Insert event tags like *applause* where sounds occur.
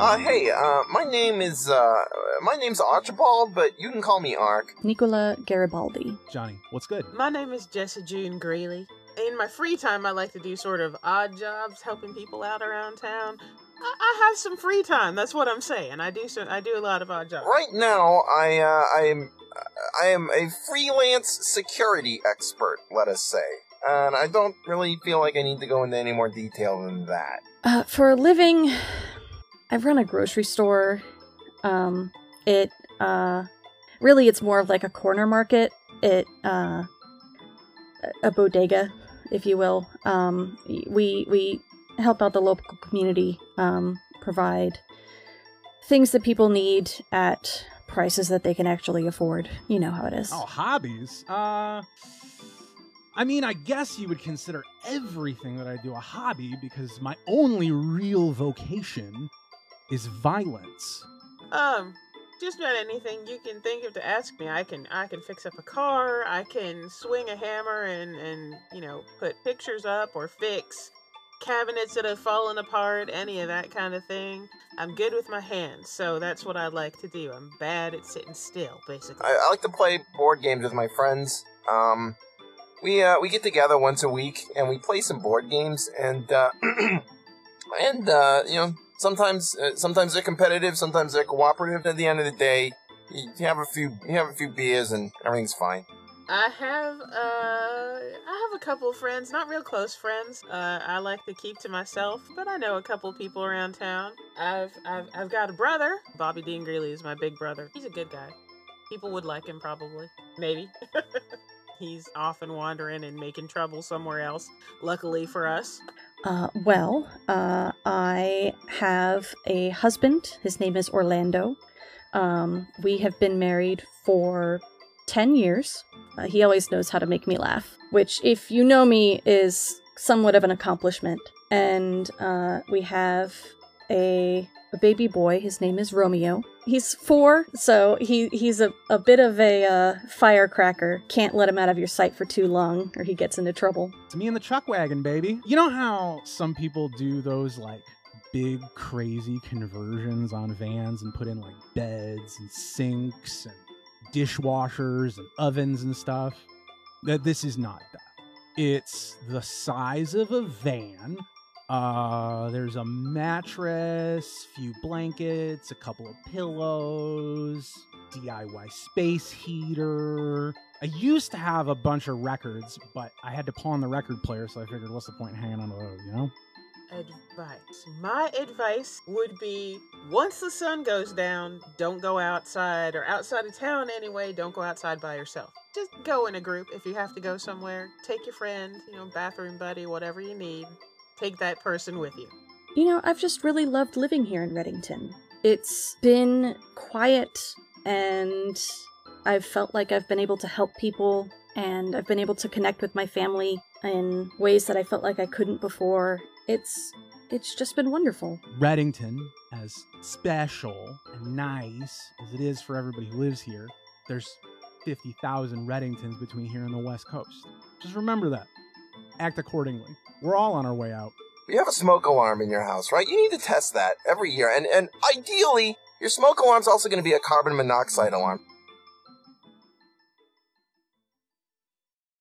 Uh, hey, uh, my name is, uh, my name's Archibald, but you can call me Arc. Nikola Garibaldi. Johnny, what's good? My name is Jessa June Greeley. In my free time, I like to do sort of odd jobs, helping people out around town. I, I have some free time. That's what I'm saying. I do so. I do a lot of odd jobs. Right now, I, uh, I am, I am a freelance security expert, let us say. And I don't really feel like I need to go into any more detail than that. Uh, for a living, I run a grocery store. Um, it, uh, really, it's more of like a corner market. It, uh, a bodega, if you will. Um, we, we help out the local community, um, provide things that people need at prices that they can actually afford. You know how it is. Oh, hobbies? Uh. I mean, I guess you would consider everything that I do a hobby because my only real vocation is violence. Um, just about anything you can think of to ask me. I can I can fix up a car. I can swing a hammer and and you know put pictures up or fix cabinets that have fallen apart. Any of that kind of thing. I'm good with my hands, so that's what I like to do. I'm bad at sitting still, basically. I, I like to play board games with my friends. Um, we uh, we get together once a week and we play some board games and uh, *clears throat* and uh, you know sometimes uh, sometimes they're competitive, sometimes they're cooperative. At the end of the day, you have a few you have a few beers and everything's fine. I have uh I have a couple friends, not real close friends. Uh I like to keep to myself, but I know a couple people around town. I've I've I've got a brother. Bobby Dean Greeley is my big brother. He's a good guy. People would like him probably. Maybe. *laughs* He's often wandering and making trouble somewhere else. Luckily for us. Uh, well, uh, I have a husband. His name is Orlando. Um, we have been married for 10 years. Uh, he always knows how to make me laugh, which, if you know me, is somewhat of an accomplishment. And uh, we have a, a baby boy. His name is Romeo. He's four, so he he's a, a bit of a uh, firecracker. Can't let him out of your sight for too long, or he gets into trouble. It's me and the truck wagon, baby. You know how some people do those like big crazy conversions on vans and put in like beds and sinks and dishwashers and ovens and stuff? That this is not that. It's the size of a van uh, there's a mattress, few blankets, a couple of pillows, DIY space heater. I used to have a bunch of records, but I had to pawn the record player, so I figured, what's the point in hanging on to those, you know? Advice. My advice would be once the sun goes down, don't go outside or outside of town anyway, don't go outside by yourself. Just go in a group if you have to go somewhere. Take your friend, you know, bathroom buddy, whatever you need take that person with you. You know, I've just really loved living here in Reddington. It's been quiet and I've felt like I've been able to help people and I've been able to connect with my family in ways that I felt like I couldn't before. It's it's just been wonderful. Reddington, as special and nice as it is for everybody who lives here, there's 50,000 Reddingtons between here and the West Coast. Just remember that. Act accordingly. We're all on our way out. You have a smoke alarm in your house, right? You need to test that every year. And, and ideally, your smoke alarm's also going to be a carbon monoxide alarm.